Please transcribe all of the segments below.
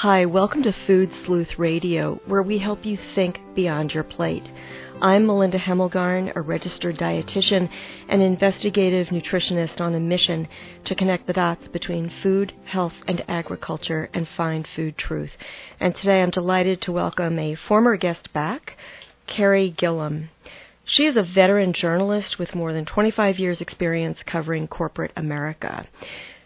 Hi, welcome to Food Sleuth Radio, where we help you think beyond your plate. I'm Melinda Hemmelgarn, a registered dietitian and investigative nutritionist on a mission to connect the dots between food, health, and agriculture and find food truth. And today I'm delighted to welcome a former guest back, Carey Gillam. She is a veteran journalist with more than 25 years' experience covering corporate America.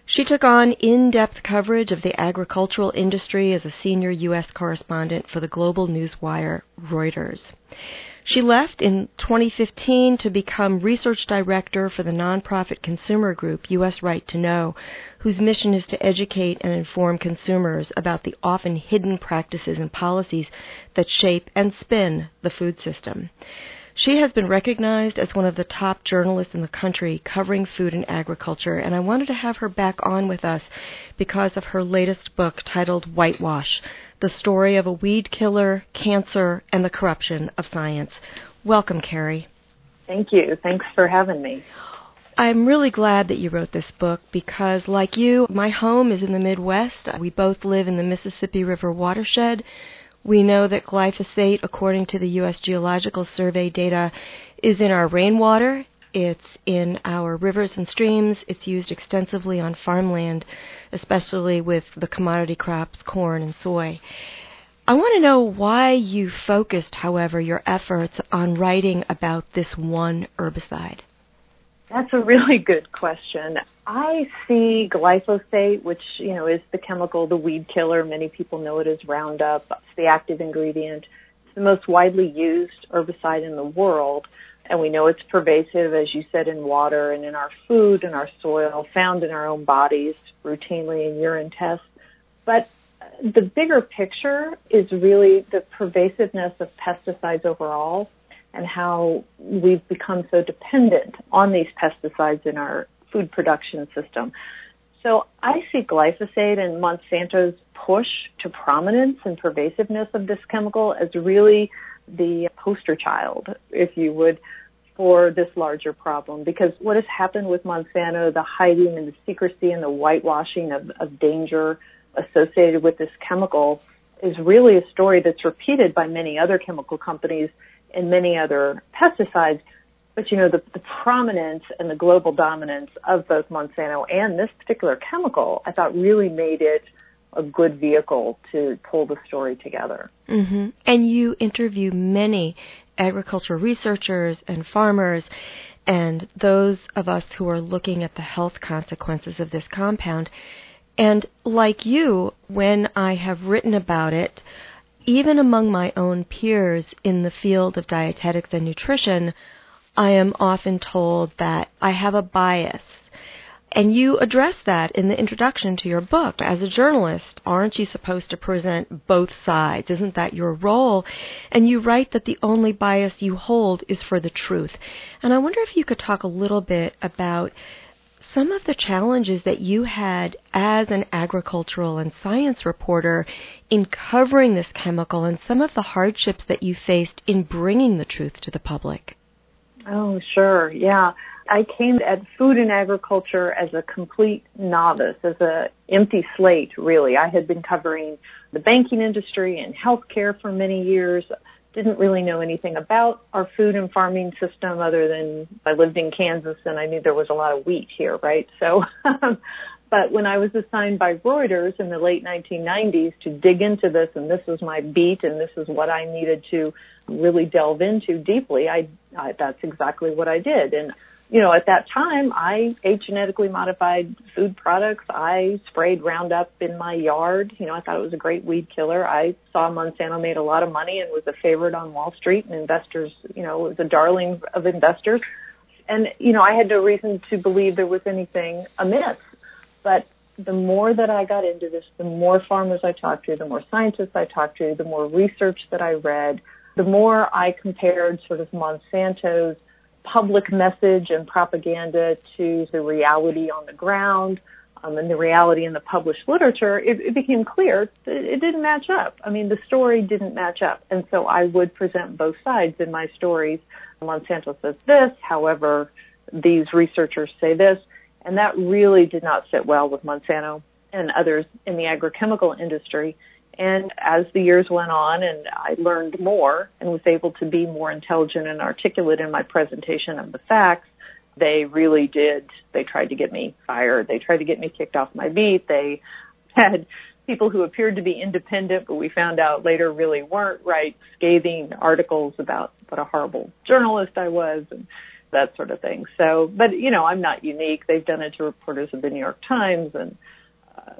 She took on in depth coverage of the agricultural industry as a senior U.S. correspondent for the global news wire Reuters. She left in 2015 to become research director for the nonprofit consumer group U.S. Right to Know, whose mission is to educate and inform consumers about the often hidden practices and policies that shape and spin the food system. She has been recognized as one of the top journalists in the country covering food and agriculture, and I wanted to have her back on with us because of her latest book titled Whitewash the story of a weed killer, cancer, and the corruption of science. Welcome, Carey. Thank you. Thanks for having me. I'm really glad that you wrote this book because, like you, my home is in the Midwest. We both live in the Mississippi River watershed. We know that glyphosate, according to the U.S. Geological Survey data, is in our rainwater it's in our rivers and streams. It's used extensively on farmland, especially with the commodity crops, corn and soy. I want to know why you focused, however, your efforts on writing about this one herbicide. That's a really good question. I see glyphosate, which, you know, is the chemical, the weed killer. Many people know it as Roundup. It's the active ingredient. It's the most widely used herbicide in the world. And we know it's pervasive, as you said, in water and in our food and our soil, found in our own bodies routinely in urine tests. But the bigger picture is really the pervasiveness of pesticides overall and how we've become so dependent on these pesticides in our food production system. So I see glyphosate and Monsanto's push to prominence and pervasiveness of this chemical as really the poster child, if you would, for this larger problem. Because what has happened with Monsanto, the hiding and the secrecy and the whitewashing of, of danger associated with this chemical is really a story that's repeated by many other chemical companies and many other pesticides. But you know, the, the prominence and the global dominance of both Monsanto and this particular chemical, I thought really made it a good vehicle to pull the story together. Mm-hmm. And you interview many agricultural researchers and farmers and those of us who are looking at the health consequences of this compound. And like you, when I have written about it, even among my own peers in the field of dietetics and nutrition, I am often told that I have a bias and you address that in the introduction to your book. As a journalist, aren't you supposed to present both sides? Isn't that your role? And you write that the only bias you hold is for the truth. And I wonder if you could talk a little bit about some of the challenges that you had as an agricultural and science reporter in covering this chemical and some of the hardships that you faced in bringing the truth to the public. Oh, sure. Yeah. I came at food and agriculture as a complete novice, as a empty slate, really. I had been covering the banking industry and healthcare for many years. Didn't really know anything about our food and farming system other than I lived in Kansas and I knew there was a lot of wheat here, right? So, but when I was assigned by Reuters in the late 1990s to dig into this and this was my beat and this is what I needed to really delve into deeply, I, I that's exactly what I did. And you know, at that time, I ate genetically modified food products. I sprayed Roundup in my yard. You know, I thought it was a great weed killer. I saw Monsanto made a lot of money and was a favorite on Wall Street and investors, you know, was a darling of investors. And, you know, I had no reason to believe there was anything amiss. But the more that I got into this, the more farmers I talked to, the more scientists I talked to, the more research that I read, the more I compared sort of Monsanto's public message and propaganda to the reality on the ground um, and the reality in the published literature, it, it became clear that it didn't match up. I mean, the story didn't match up. And so I would present both sides in my stories. Monsanto says this, however, these researchers say this. And that really did not sit well with Monsanto and others in the agrochemical industry. And as the years went on and I learned more and was able to be more intelligent and articulate in my presentation of the facts, they really did. They tried to get me fired. They tried to get me kicked off my beat. They had people who appeared to be independent, but we found out later really weren't, write scathing articles about what a horrible journalist I was and that sort of thing. So, but you know, I'm not unique. They've done it to reporters of the New York Times and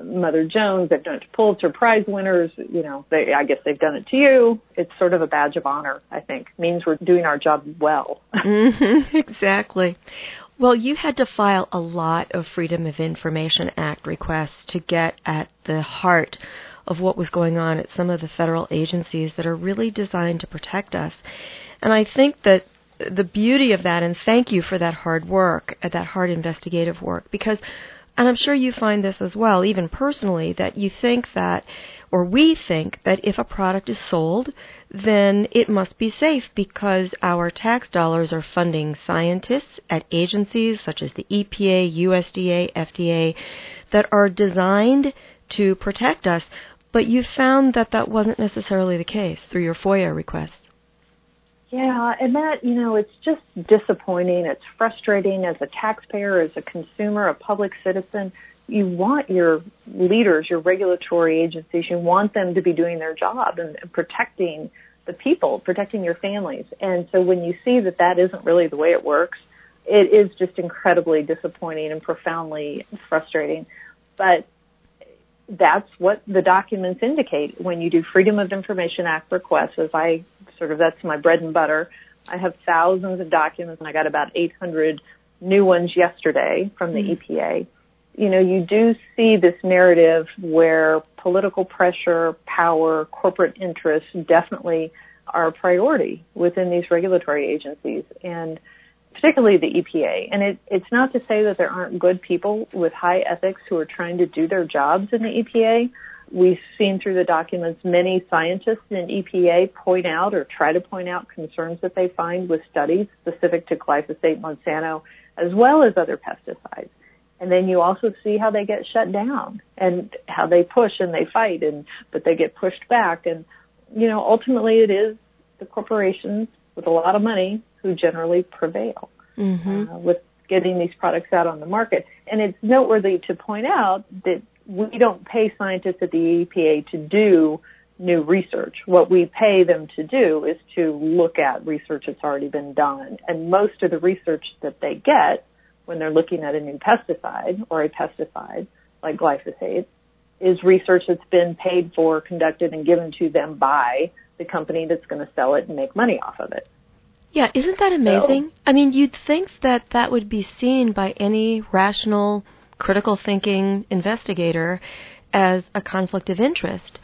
Mother Jones. They've done it to Pulitzer Prize winners. You know, they, I guess they've done it to you. It's sort of a badge of honor, I think. It means we're doing our job well. mm-hmm, exactly. Well, you had to file a lot of Freedom of Information Act requests to get at the heart of what was going on at some of the federal agencies that are really designed to protect us. And I think that the beauty of that, and thank you for that hard work, that hard investigative work, because and I'm sure you find this as well, even personally, that you think that, or we think that if a product is sold, then it must be safe because our tax dollars are funding scientists at agencies such as the EPA, USDA, FDA that are designed to protect us. But you found that that wasn't necessarily the case through your FOIA requests. Yeah, and that, you know, it's just disappointing. It's frustrating as a taxpayer, as a consumer, a public citizen. You want your leaders, your regulatory agencies, you want them to be doing their job and protecting the people, protecting your families. And so when you see that that isn't really the way it works, it is just incredibly disappointing and profoundly frustrating. But that's what the documents indicate when you do Freedom of Information Act requests, as I sort of, that's my bread and butter. I have thousands of documents and I got about 800 new ones yesterday from the mm-hmm. EPA. You know, you do see this narrative where political pressure, power, corporate interests definitely are a priority within these regulatory agencies. And particularly the EPA. And it, it's not to say that there aren't good people with high ethics who are trying to do their jobs in the EPA. We've seen through the documents many scientists in EPA point out or try to point out concerns that they find with studies specific to glyphosate, Monsanto, as well as other pesticides. And then you also see how they get shut down and how they push and they fight and, but they get pushed back. And, you know, ultimately it is the corporations with a lot of money who generally prevail mm-hmm. uh, with getting these products out on the market. And it's noteworthy to point out that we don't pay scientists at the EPA to do new research. What we pay them to do is to look at research that's already been done. And most of the research that they get when they're looking at a new pesticide or a pesticide like glyphosate is research that's been paid for, conducted, and given to them by the company that's going to sell it and make money off of it. Yeah, isn't that amazing? I mean, you'd think that that would be seen by any rational, critical thinking investigator as a conflict of interest.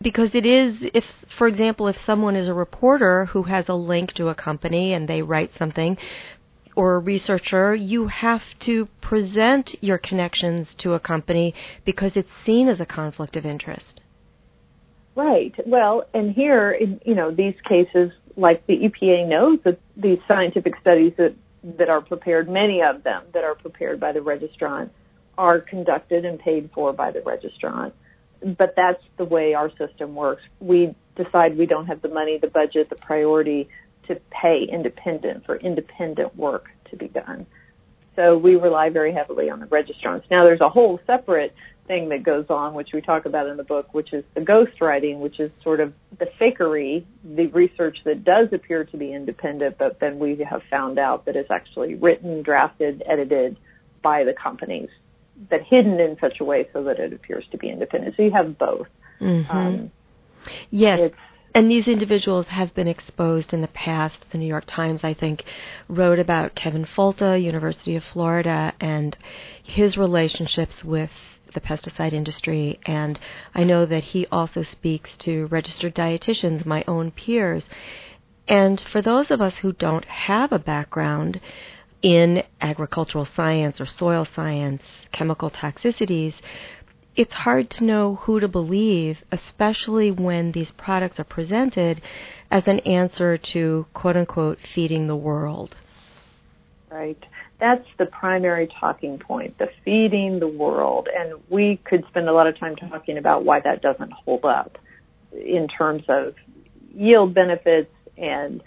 Because it is, if, for example, if someone is a reporter who has a link to a company and they write something, or a researcher, you have to present your connections to a company because it's seen as a conflict of interest. Right. Well, and here, in, you know, these cases, like the EPA knows that these scientific studies that, that are prepared, many of them that are prepared by the registrant, are conducted and paid for by the registrant. But that's the way our system works. We decide we don't have the money, the budget, the priority to pay independent for independent work to be done. So we rely very heavily on the registrants. Now there's a whole separate thing that goes on, which we talk about in the book, which is the ghostwriting, which is sort of the fakery, the research that does appear to be independent, but then we have found out that it's actually written, drafted, edited by the companies, but hidden in such a way so that it appears to be independent. So you have both. Mm-hmm. Um, yes. And these individuals have been exposed in the past. The New York Times, I think, wrote about Kevin Folta, University of Florida, and his relationships with the pesticide industry, and I know that he also speaks to registered dietitians, my own peers. And for those of us who don't have a background in agricultural science or soil science, chemical toxicities, it's hard to know who to believe, especially when these products are presented as an answer to quote unquote feeding the world. Right. That's the primary talking point, the feeding the world. And we could spend a lot of time talking about why that doesn't hold up in terms of yield benefits and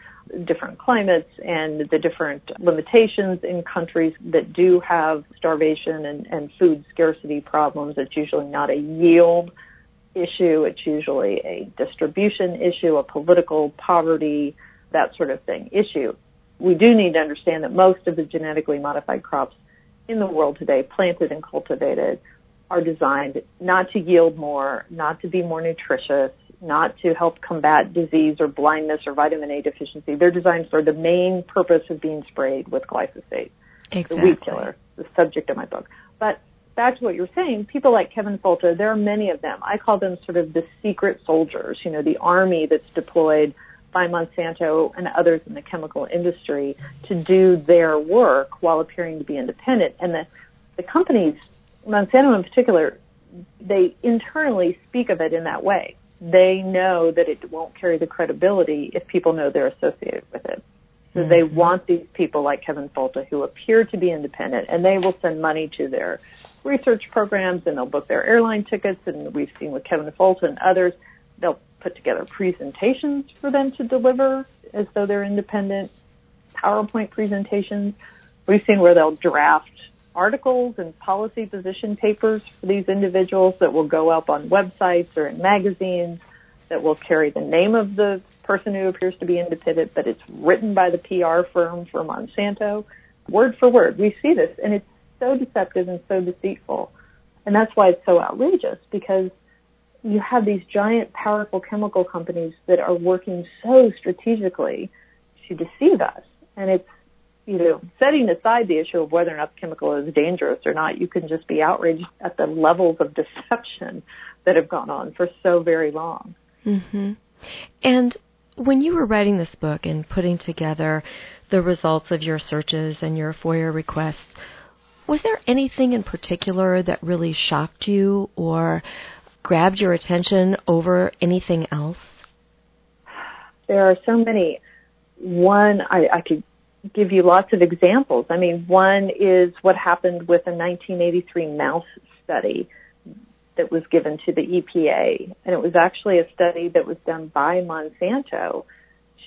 different climates and the different limitations in countries that do have starvation and, and food scarcity problems. It's usually not a yield issue. It's usually a distribution issue, a political poverty, that sort of thing issue. We do need to understand that most of the genetically modified crops in the world today, planted and cultivated, are designed not to yield more, not to be more nutritious, not to help combat disease or blindness or vitamin A deficiency. They're designed for the main purpose of being sprayed with glyphosate, exactly. the weed killer, the subject of my book. But back to what you're saying, people like Kevin Folta, there are many of them. I call them sort of the secret soldiers, you know, the army that's deployed by Monsanto and others in the chemical industry to do their work while appearing to be independent. And the, the companies, Monsanto in particular, they internally speak of it in that way they know that it won't carry the credibility if people know they're associated with it. So mm-hmm. they want these people like Kevin Folta who appear to be independent and they will send money to their research programs and they'll book their airline tickets and we've seen with Kevin Folta and others, they'll put together presentations for them to deliver as though they're independent, PowerPoint presentations. We've seen where they'll draft articles and policy position papers for these individuals that will go up on websites or in magazines that will carry the name of the person who appears to be independent, but it's written by the PR firm for Monsanto, word for word. We see this, and it's so deceptive and so deceitful. And that's why it's so outrageous, because you have these giant, powerful chemical companies that are working so strategically to deceive us. And it's you know, setting aside the issue of whether or not the chemical is dangerous or not, you can just be outraged at the levels of deception that have gone on for so very long. Mm-hmm. And when you were writing this book and putting together the results of your searches and your FOIA requests, was there anything in particular that really shocked you or grabbed your attention over anything else? There are so many. One, I, I could give you lots of examples. I mean, one is what happened with a 1983 mouse study that was given to the EPA. And it was actually a study that was done by Monsanto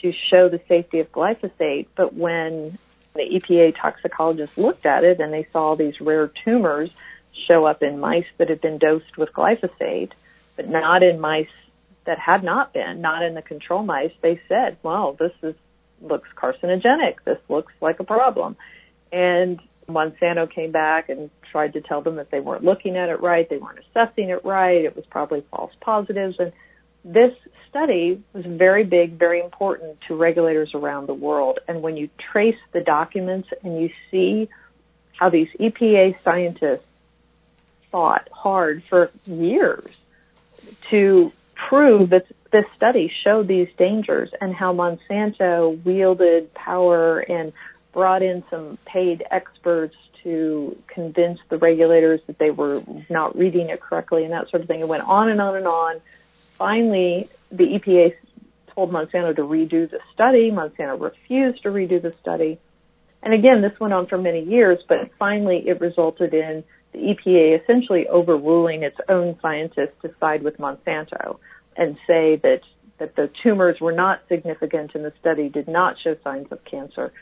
to show the safety of glyphosate. But when the EPA toxicologists looked at it and they saw these rare tumors show up in mice that had been dosed with glyphosate, but not in mice that had not been, not in the control mice, they said, well, this is looks carcinogenic. This looks like a problem. And Monsanto came back and tried to tell them that they weren't looking at it right, they weren't assessing it right, it was probably false positives. And this study was very big, very important to regulators around the world. And when you trace the documents and you see how these EPA scientists fought hard for years to prove that this study showed these dangers and how Monsanto wielded power and brought in some paid experts to convince the regulators that they were not reading it correctly and that sort of thing. It went on and on and on. Finally, the EPA told Monsanto to redo the study. Monsanto refused to redo the study. And again, this went on for many years, but finally it resulted in the EPA essentially overruling its own scientists to side with Monsanto and say that that the tumors were not significant and the study, did not show signs of cancer.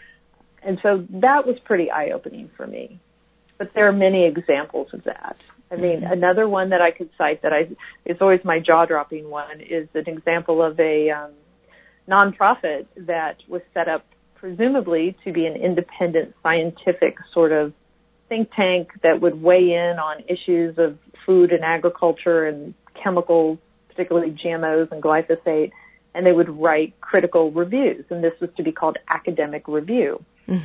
And so that was pretty eye opening for me. But there are many examples of that. I mean, mm-hmm. another one that I could cite that I is always my jaw dropping one is an example of a um, nonprofit that was set up presumably to be an independent scientific sort of think tank that would weigh in on issues of food and agriculture and chemicals particularly GMOs and glyphosate, and they would write critical reviews, and this was to be called academic review. Mm.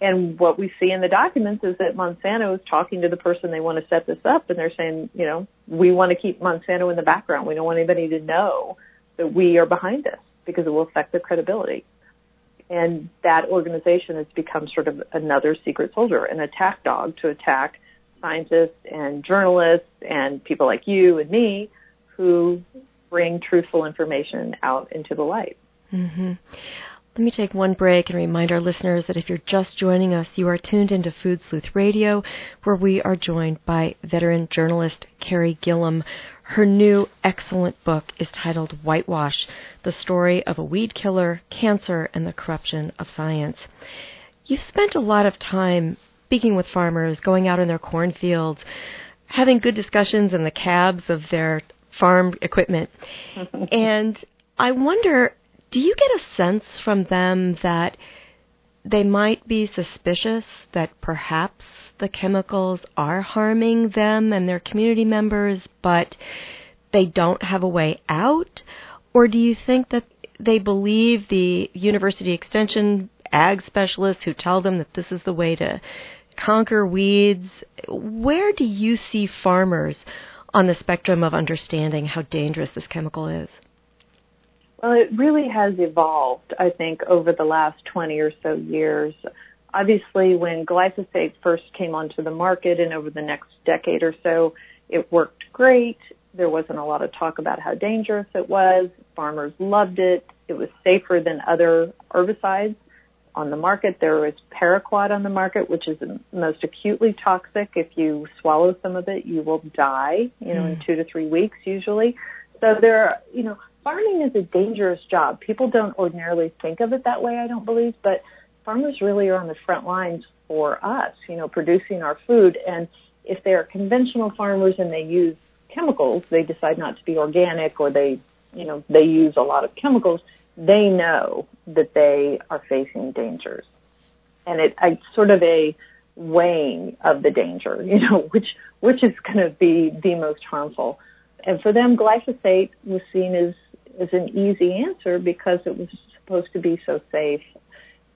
And what we see in the documents is that Monsanto is talking to the person they want to set this up, and they're saying, you know, we want to keep Monsanto in the background. We don't want anybody to know that we are behind this because it will affect their credibility. And that organization has become sort of another secret soldier, an attack dog to attack scientists and journalists and people like you and me who bring truthful information out into the light. Mm-hmm. Let me take one break and remind our listeners that if you're just joining us, you are tuned into Food Sleuth Radio, where we are joined by veteran journalist Carey Gillam. Her new excellent book is titled Whitewash The Story of a Weed Killer, Cancer, and the Corruption of Science. You've spent a lot of time speaking with farmers, going out in their cornfields, having good discussions in the cabs of their farm equipment. and I wonder do you get a sense from them that they might be suspicious that perhaps the chemicals are harming them and their community members, but they don't have a way out? Or do you think that they believe the university extension ag specialists who tell them that this is the way to conquer weeds? Where do you see farmers on the spectrum of understanding how dangerous this chemical is? Well, it really has evolved, I think, over the last 20 or so years. Obviously, when glyphosate first came onto the market and over the next decade or so, it worked great. There wasn't a lot of talk about how dangerous it was. Farmers loved it. It was safer than other herbicides on the market. There was paraquat on the market, which is most acutely toxic. If you swallow some of it, you will die, you know, mm. in two to three weeks usually. So there are, you know, farming is a dangerous job. People don't ordinarily think of it that way, I don't believe, but farmers really are on the front lines for us, you know, producing our food. And if they're conventional farmers and they use chemicals, they decide not to be organic or they, you know, they use a lot of chemicals, they know that they are facing dangers. And it, it's sort of a weighing of the danger, you know, which, which is going to be the most harmful. And for them, glyphosate was seen as is an easy answer because it was supposed to be so safe.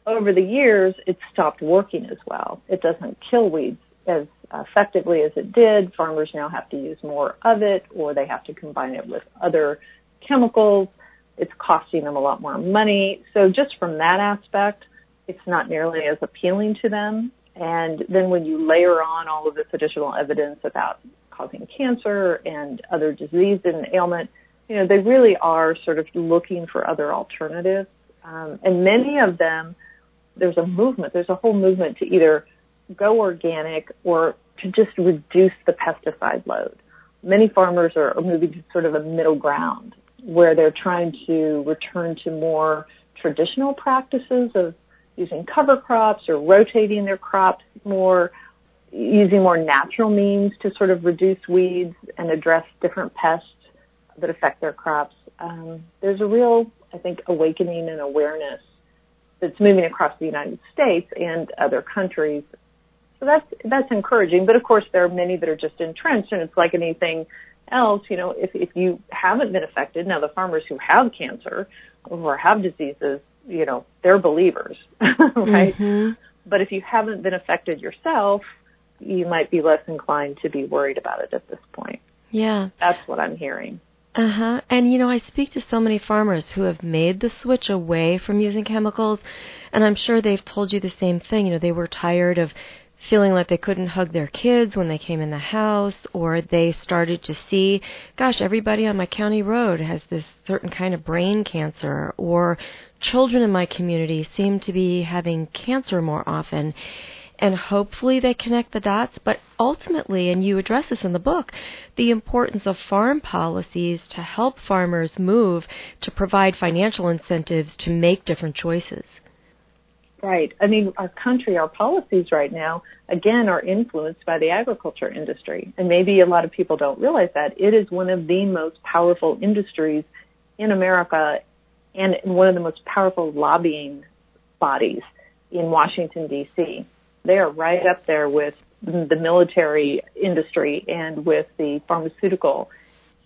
Over the years, it stopped working as well. It doesn't kill weeds as effectively as it did. Farmers now have to use more of it or they have to combine it with other chemicals. It's costing them a lot more money. So just from that aspect, it's not nearly as appealing to them. And then when you layer on all of this additional evidence about causing cancer and other disease and ailment, you know, they really are sort of looking for other alternatives. Um, and many of them, there's a movement, there's a whole movement to either go organic or to just reduce the pesticide load. Many farmers are moving to sort of a middle ground where they're trying to return to more traditional practices of using cover crops or rotating their crops more, using more natural means to sort of reduce weeds and address different pests that affect their crops, um, there's a real, I think, awakening and awareness that's moving across the United States and other countries. So that's that's encouraging. But of course, there are many that are just entrenched, and it's like anything else. You know, if if you haven't been affected, now the farmers who have cancer or have diseases, you know, they're believers, right? Mm-hmm. But if you haven't been affected yourself, you might be less inclined to be worried about it at this point. Yeah. That's what I'm hearing. Uh huh. And you know, I speak to so many farmers who have made the switch away from using chemicals, and I'm sure they've told you the same thing. You know, they were tired of feeling like they couldn't hug their kids when they came in the house, or they started to see, gosh, everybody on my county road has this certain kind of brain cancer, or children in my community seem to be having cancer more often and hopefully they connect the dots. But ultimately, and you address this in the book, the importance of farm policies to help farmers move to provide financial incentives to make different choices. Right. I mean, our country, our policies right now, again, are influenced by the agriculture industry. And maybe a lot of people don't realize that. It is one of the most powerful industries in America and one of the most powerful lobbying bodies in Washington, D.C they are right up there with the military industry and with the pharmaceutical.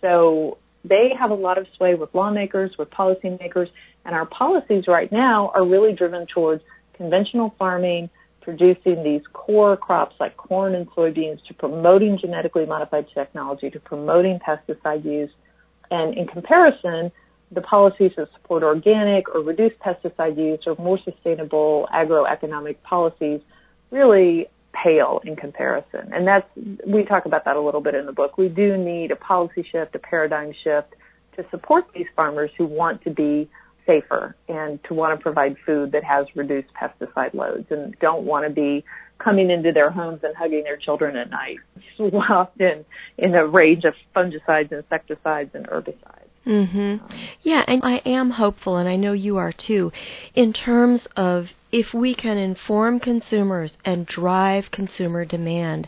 So they have a lot of sway with lawmakers, with policymakers, and our policies right now are really driven towards conventional farming, producing these core crops like corn and soybeans, to promoting genetically modified technology, to promoting pesticide use. And in comparison, the policies that support organic or reduced pesticide use or more sustainable agroeconomic policies really pale in comparison. And that's, we talk about that a little bit in the book. We do need a policy shift, a paradigm shift to support these farmers who want to be safer and to want to provide food that has reduced pesticide loads and don't want to be coming into their homes and hugging their children at night, swamped in, in a range of fungicides, insecticides, and herbicides. Mhm. Yeah, and I am hopeful and I know you are too in terms of if we can inform consumers and drive consumer demand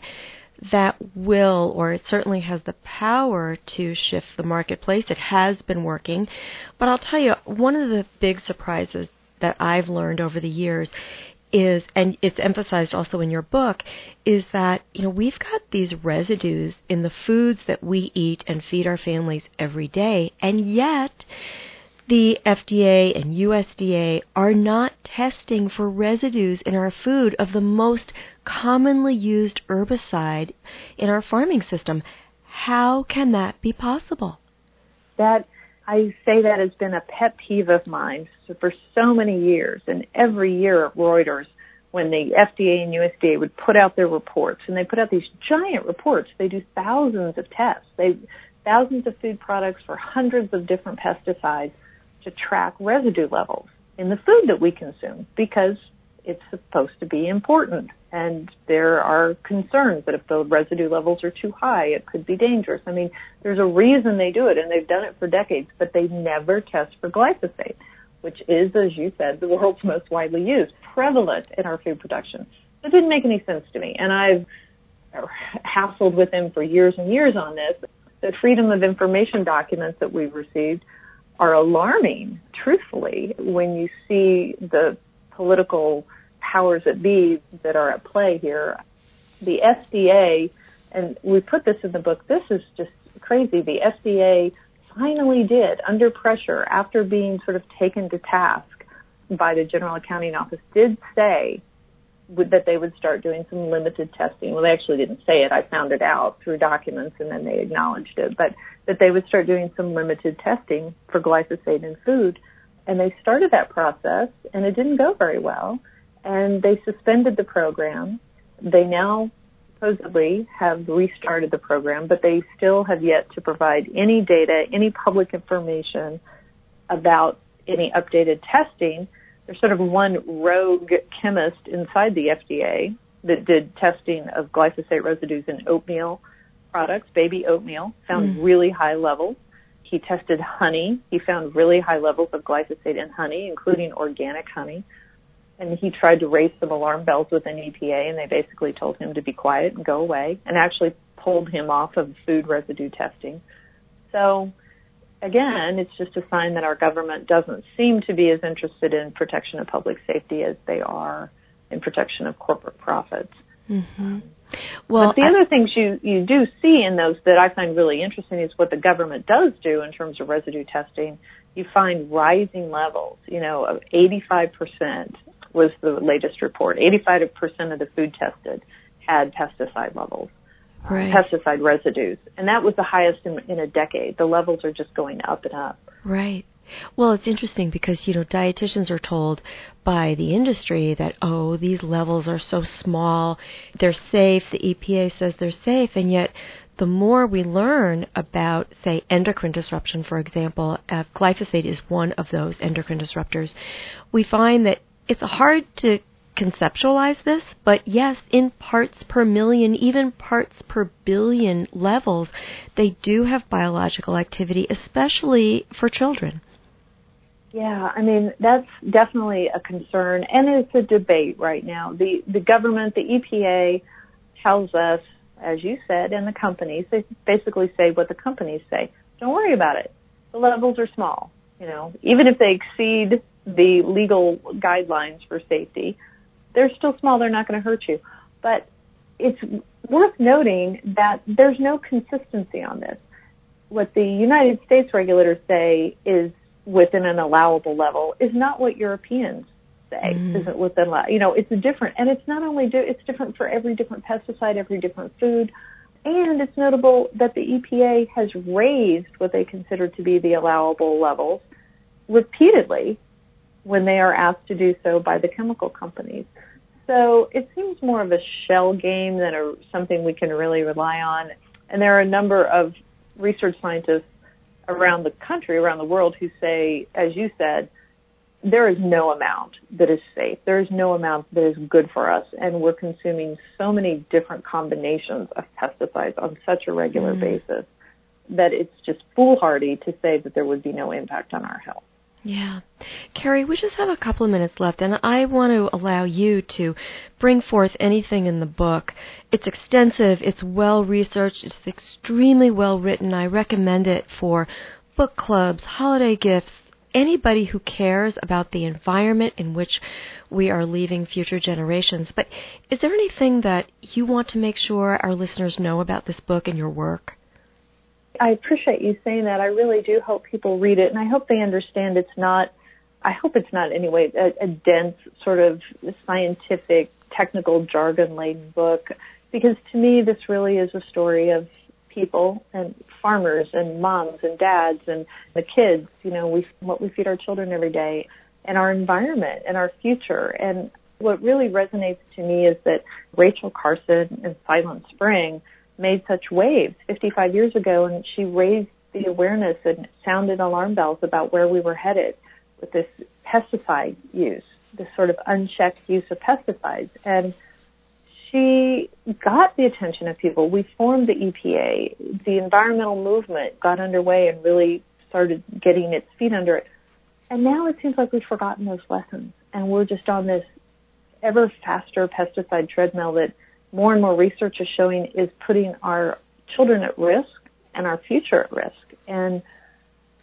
that will or it certainly has the power to shift the marketplace. It has been working. But I'll tell you one of the big surprises that I've learned over the years is, and it's emphasized also in your book, is that, you know, we've got these residues in the foods that we eat and feed our families every day, and yet the FDA and USDA are not testing for residues in our food of the most commonly used herbicide in our farming system. How can that be possible? That I say that has been a pet peeve of mine for so many years. And every year at Reuters, when the FDA and USDA would put out their reports, and they put out these giant reports, they do thousands of tests. They thousands of food products for hundreds of different pesticides to track residue levels in the food that we consume because it's supposed to be important. And there are concerns that if the residue levels are too high, it could be dangerous. I mean, there's a reason they do it, and they've done it for decades, but they never test for glyphosate, which is, as you said, the world's most widely used, prevalent in our food production. It didn't make any sense to me, and I've hassled with them for years and years on this. The freedom of information documents that we've received are alarming, truthfully, when you see the political powers that be that are at play here. The FDA, and we put this in the book, this is just crazy. The FDA finally did, under pressure, after being sort of taken to task by the General Accounting Office, did say that they would start doing some limited testing. Well, they actually didn't say it. I found it out through documents and then they acknowledged it. But that they would start doing some limited testing for glyphosate in food. And they started that process and it didn't go very well and they suspended the program. They now supposedly have restarted the program, but they still have yet to provide any data, any public information about any updated testing. There's sort of one rogue chemist inside the FDA that did testing of glyphosate residues in oatmeal products, baby oatmeal, found mm. really high levels. He tested honey. He found really high levels of glyphosate in honey, including organic honey and he tried to raise some alarm bells with an EPA, and they basically told him to be quiet and go away, and actually pulled him off of food residue testing. So, again, it's just a sign that our government doesn't seem to be as interested in protection of public safety as they are in protection of corporate profits. Mm-hmm. Well, but the I, other things you, you do see in those that I find really interesting is what the government does do in terms of residue testing. You find rising levels, you know, of 85% was the latest report. 85% of the food tested had pesticide levels, right. pesticide residues, and that was the highest in, in a decade. The levels are just going up and up. Right. Well, it's interesting because, you know, dietitians are told by the industry that, oh, these levels are so small, they're safe, the EPA says they're safe, and yet the more we learn about, say, endocrine disruption, for example, uh, glyphosate is one of those endocrine disruptors, we find that it's hard to conceptualize this, but yes, in parts per million, even parts per billion levels, they do have biological activity, especially for children. Yeah, I mean that's definitely a concern, and it's a debate right now. the The government, the EPA, tells us, as you said, and the companies, they basically say what the companies say. Don't worry about it. The levels are small. You know, even if they exceed the legal guidelines for safety. They're still small. They're not going to hurt you. But it's worth noting that there's no consistency on this. What the United States regulators say is within an allowable level is not what Europeans say mm. isn't within, you know, it's different. And it's not only, do, it's different for every different pesticide, every different food. And it's notable that the EPA has raised what they consider to be the allowable levels repeatedly when they are asked to do so by the chemical companies. So it seems more of a shell game than a, something we can really rely on. And there are a number of research scientists around the country, around the world, who say, as you said, there is no amount that is safe. There is no amount that is good for us. And we're consuming so many different combinations of pesticides on such a regular mm. basis that it's just foolhardy to say that there would be no impact on our health. Yeah. Carey, we just have a couple of minutes left, and I want to allow you to bring forth anything in the book. It's extensive, it's well researched, it's extremely well written. I recommend it for book clubs, holiday gifts, anybody who cares about the environment in which we are leaving future generations. But is there anything that you want to make sure our listeners know about this book and your work? I appreciate you saying that. I really do hope people read it, and I hope they understand it's not. I hope it's not anyway a, a dense sort of scientific, technical jargon laden book, because to me this really is a story of people and farmers and moms and dads and the kids. You know, we what we feed our children every day, and our environment and our future. And what really resonates to me is that Rachel Carson in Silent Spring made such waves 55 years ago, and she raised the awareness and sounded alarm bells about where we were headed with this pesticide use, this sort of unchecked use of pesticides. And she got the attention of people. We formed the EPA. The environmental movement got underway and really started getting its feet under it. And now it seems like we've forgotten those lessons and we're just on this ever faster pesticide treadmill that more and more research is showing is putting our children at risk and our future at risk. And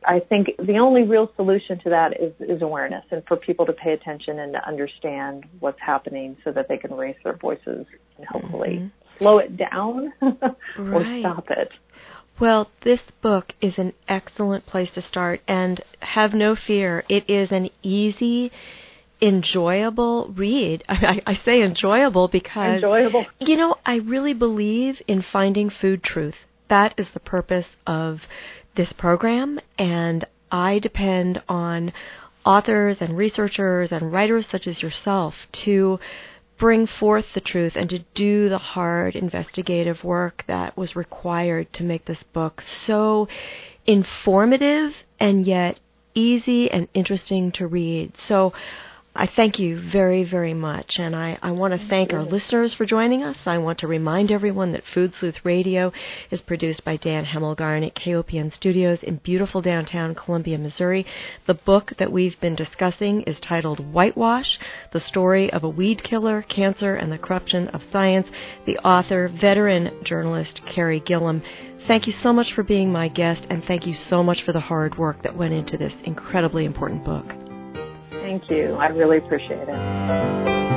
I think the only real solution to that is, is awareness and for people to pay attention and to understand what's happening so that they can raise their voices and hopefully mm-hmm. slow it down or right. stop it. Well, this book is an excellent place to start and have no fear. It is an easy enjoyable read. I, I, say enjoyable because enjoyable. You know, I really believe in finding food truth. That is the purpose of this program, and I depend on authors and researchers and writers such as yourself to bring forth the truth and to do the hard investigative work that was required to make this book so informative and yet easy and interesting to read. So I thank you very, very much. And I, I want to thank our listeners for joining us. I want to remind everyone that Food Sleuth Radio is produced by Dan Hemmelgarn at KOPN Studios in beautiful downtown Columbia, Missouri. The book that we've been discussing is titled Whitewash The Story of a Weed Killer, Cancer, and the Corruption of Science. The author, veteran journalist Carey Gillam. Thank you so much for being my guest, and thank you so much for the hard work that went into this incredibly important book. Thank you. I really appreciate it.